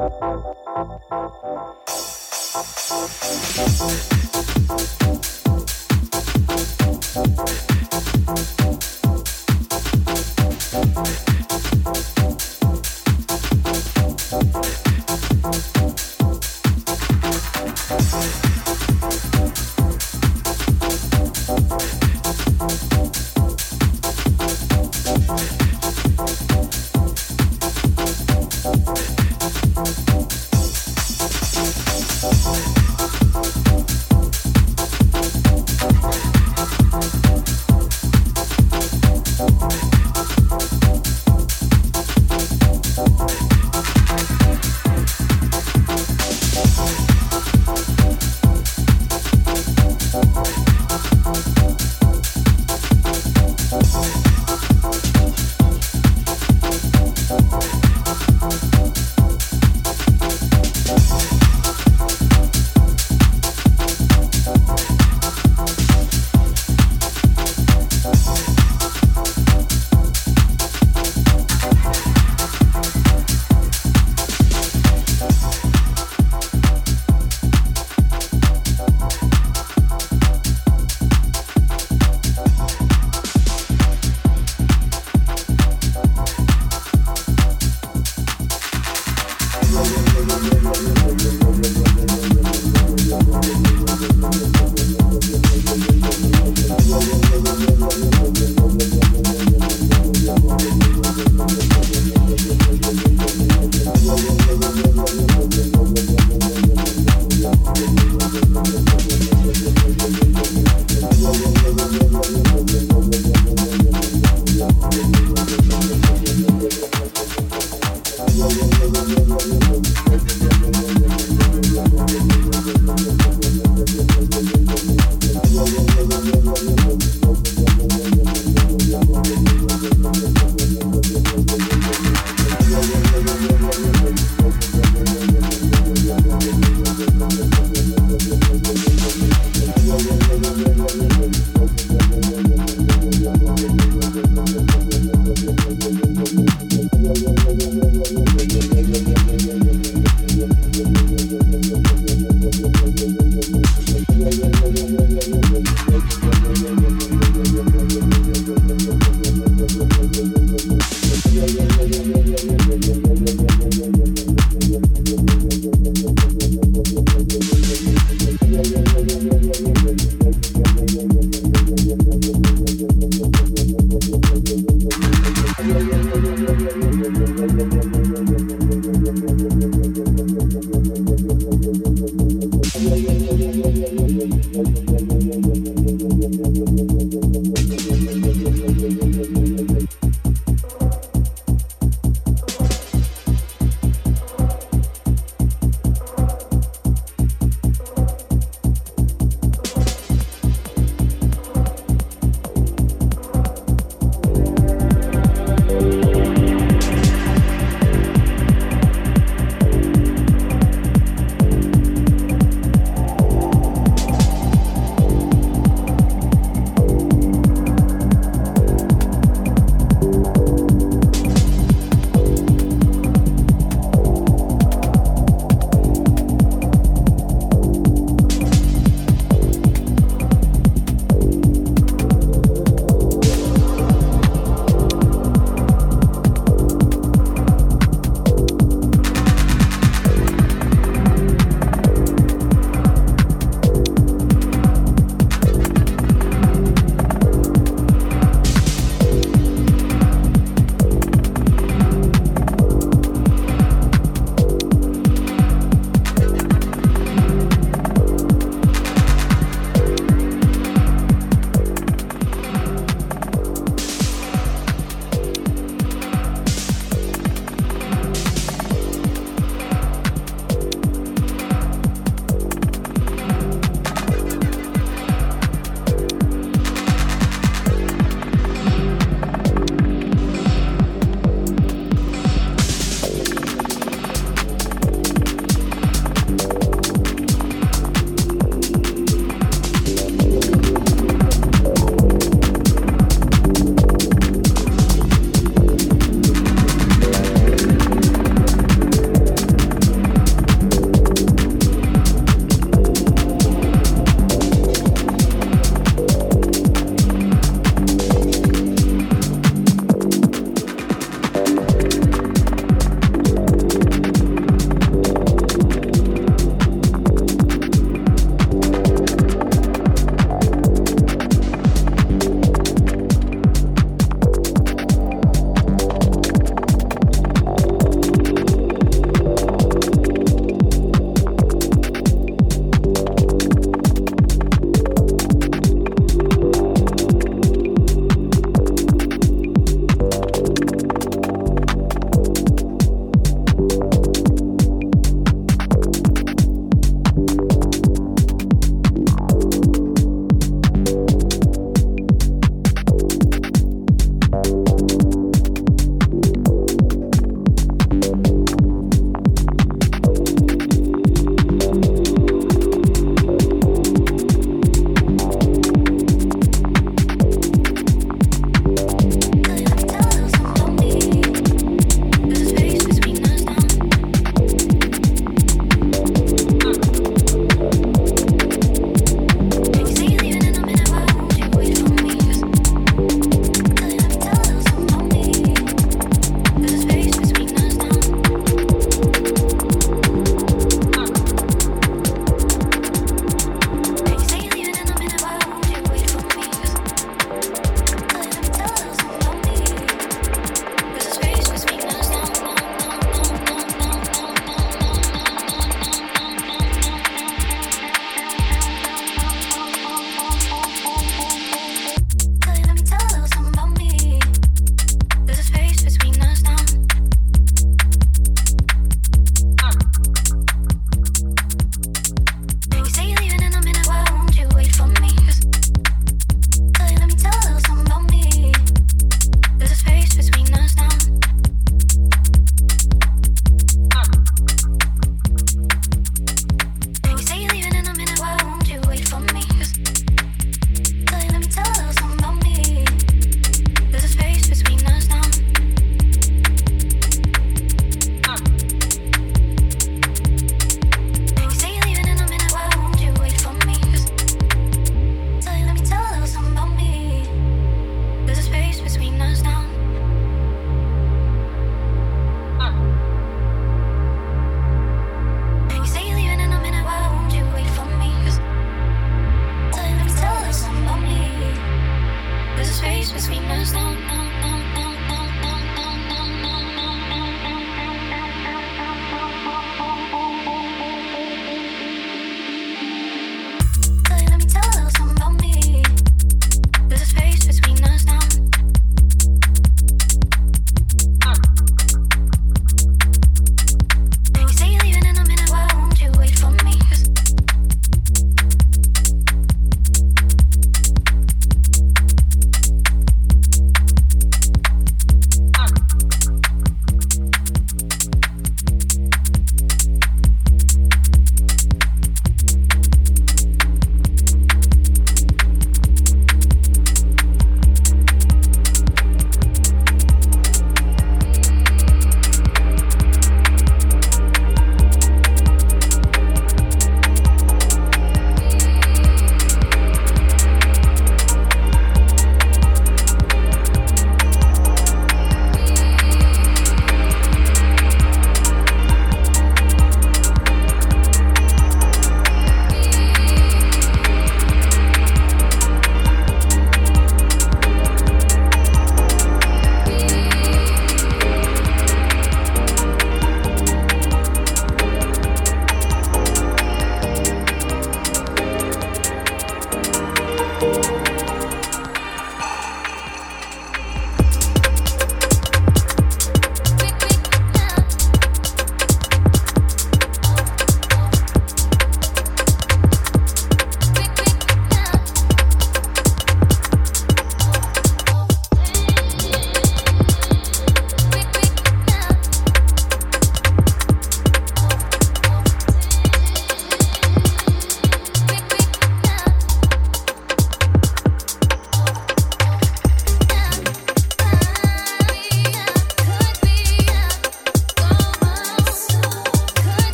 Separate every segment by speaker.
Speaker 1: Thank you.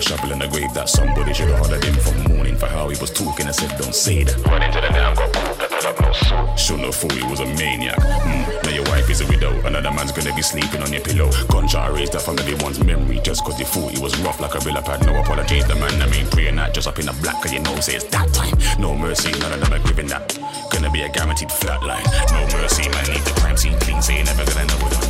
Speaker 2: A shovel in the grave that somebody should have ordered him from morning for how he was talking. I said, don't say that.
Speaker 3: Run into the damn got
Speaker 2: Shouldn't have thought he was a maniac. Mm. Now your wife is a widow, another man's gonna be sleeping on your pillow. Gunshot raised up the one's memory just cause you thought he was rough like a real pad. No apologies, the man I mean praying that just up in the black cause you know say it's that time. No mercy, none of them are giving that. Gonna be a guaranteed flat line. No mercy, man, leave the crime scene clean, say you're never gonna know it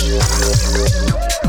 Speaker 4: Thank you.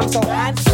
Speaker 5: I'm so handsome.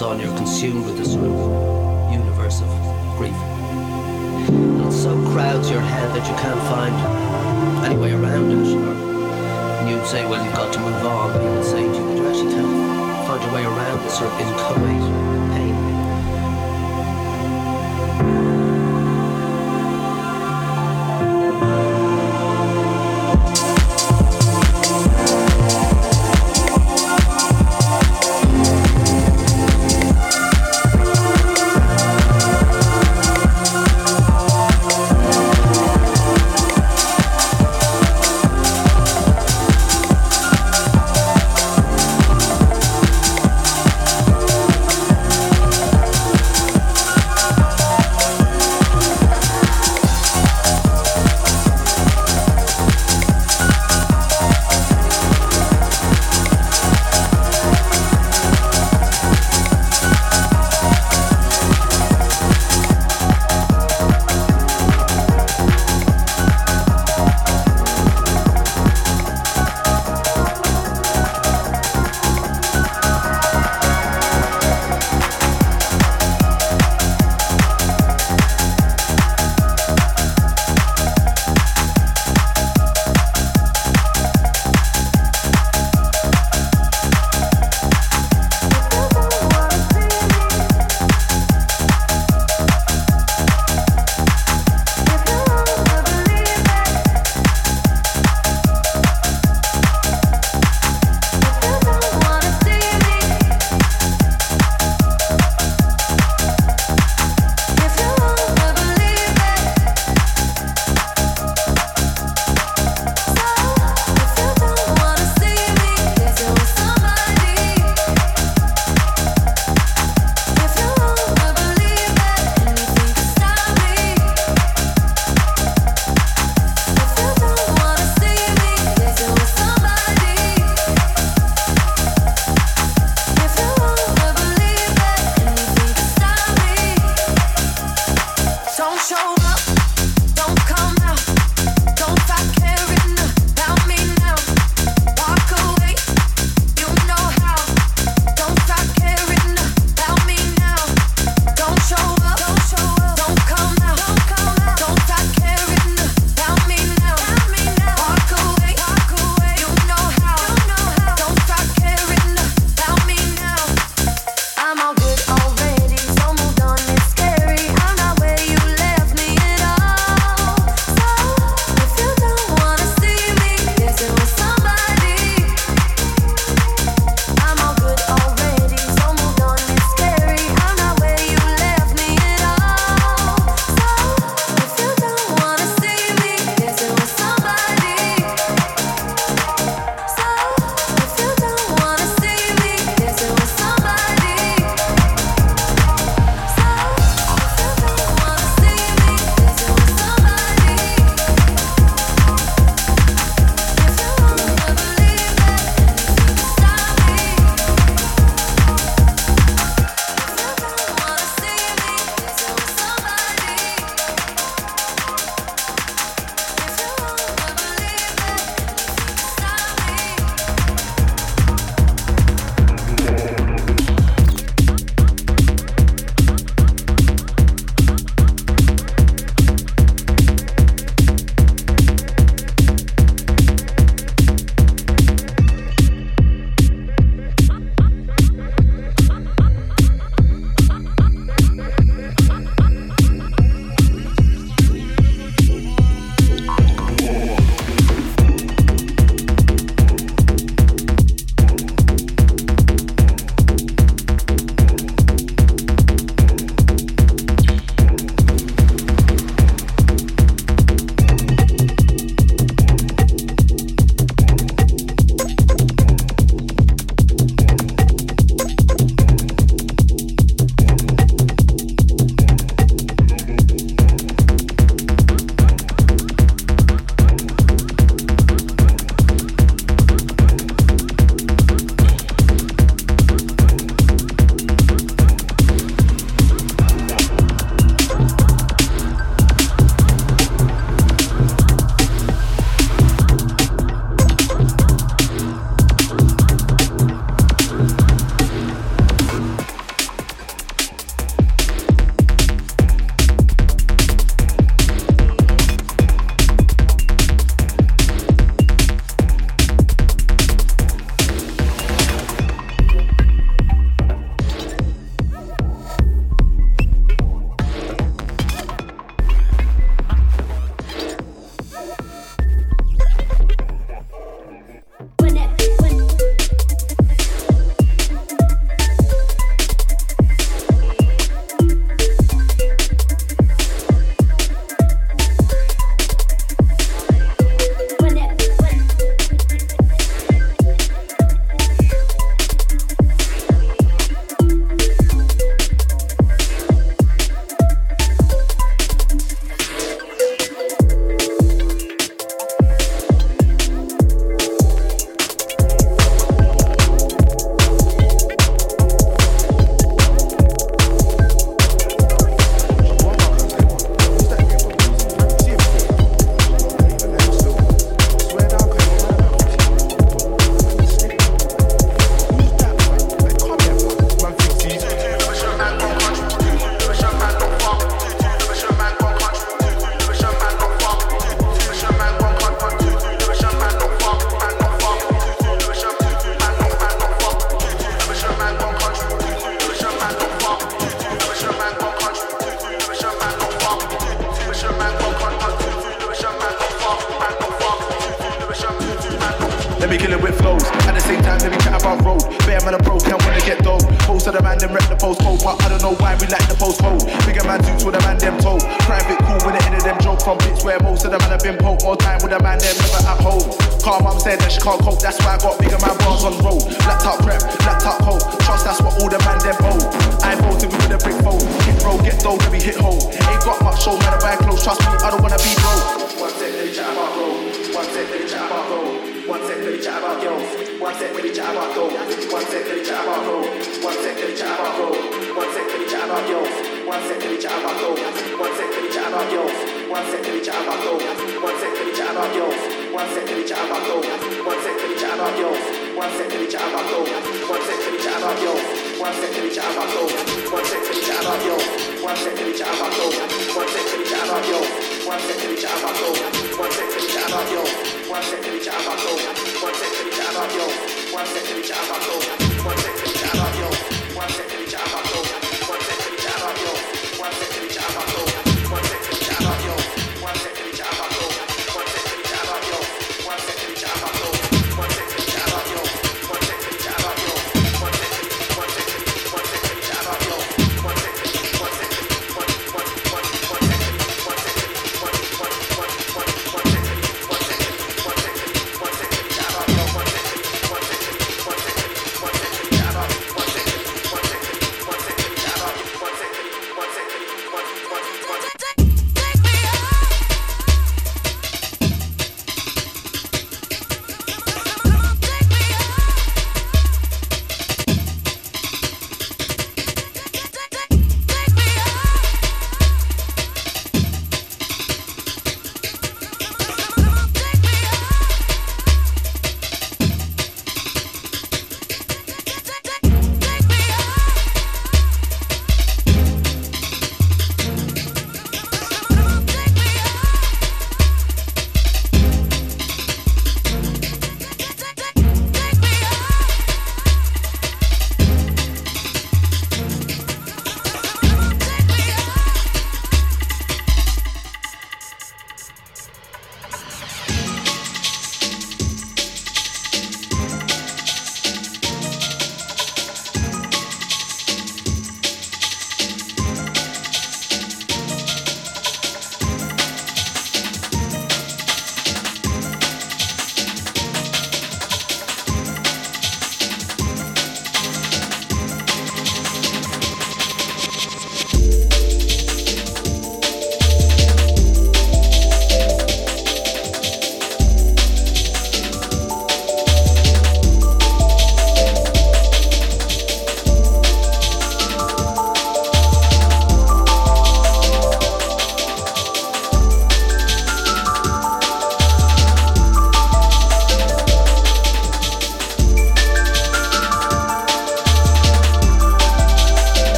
Speaker 6: on
Speaker 7: your consumer.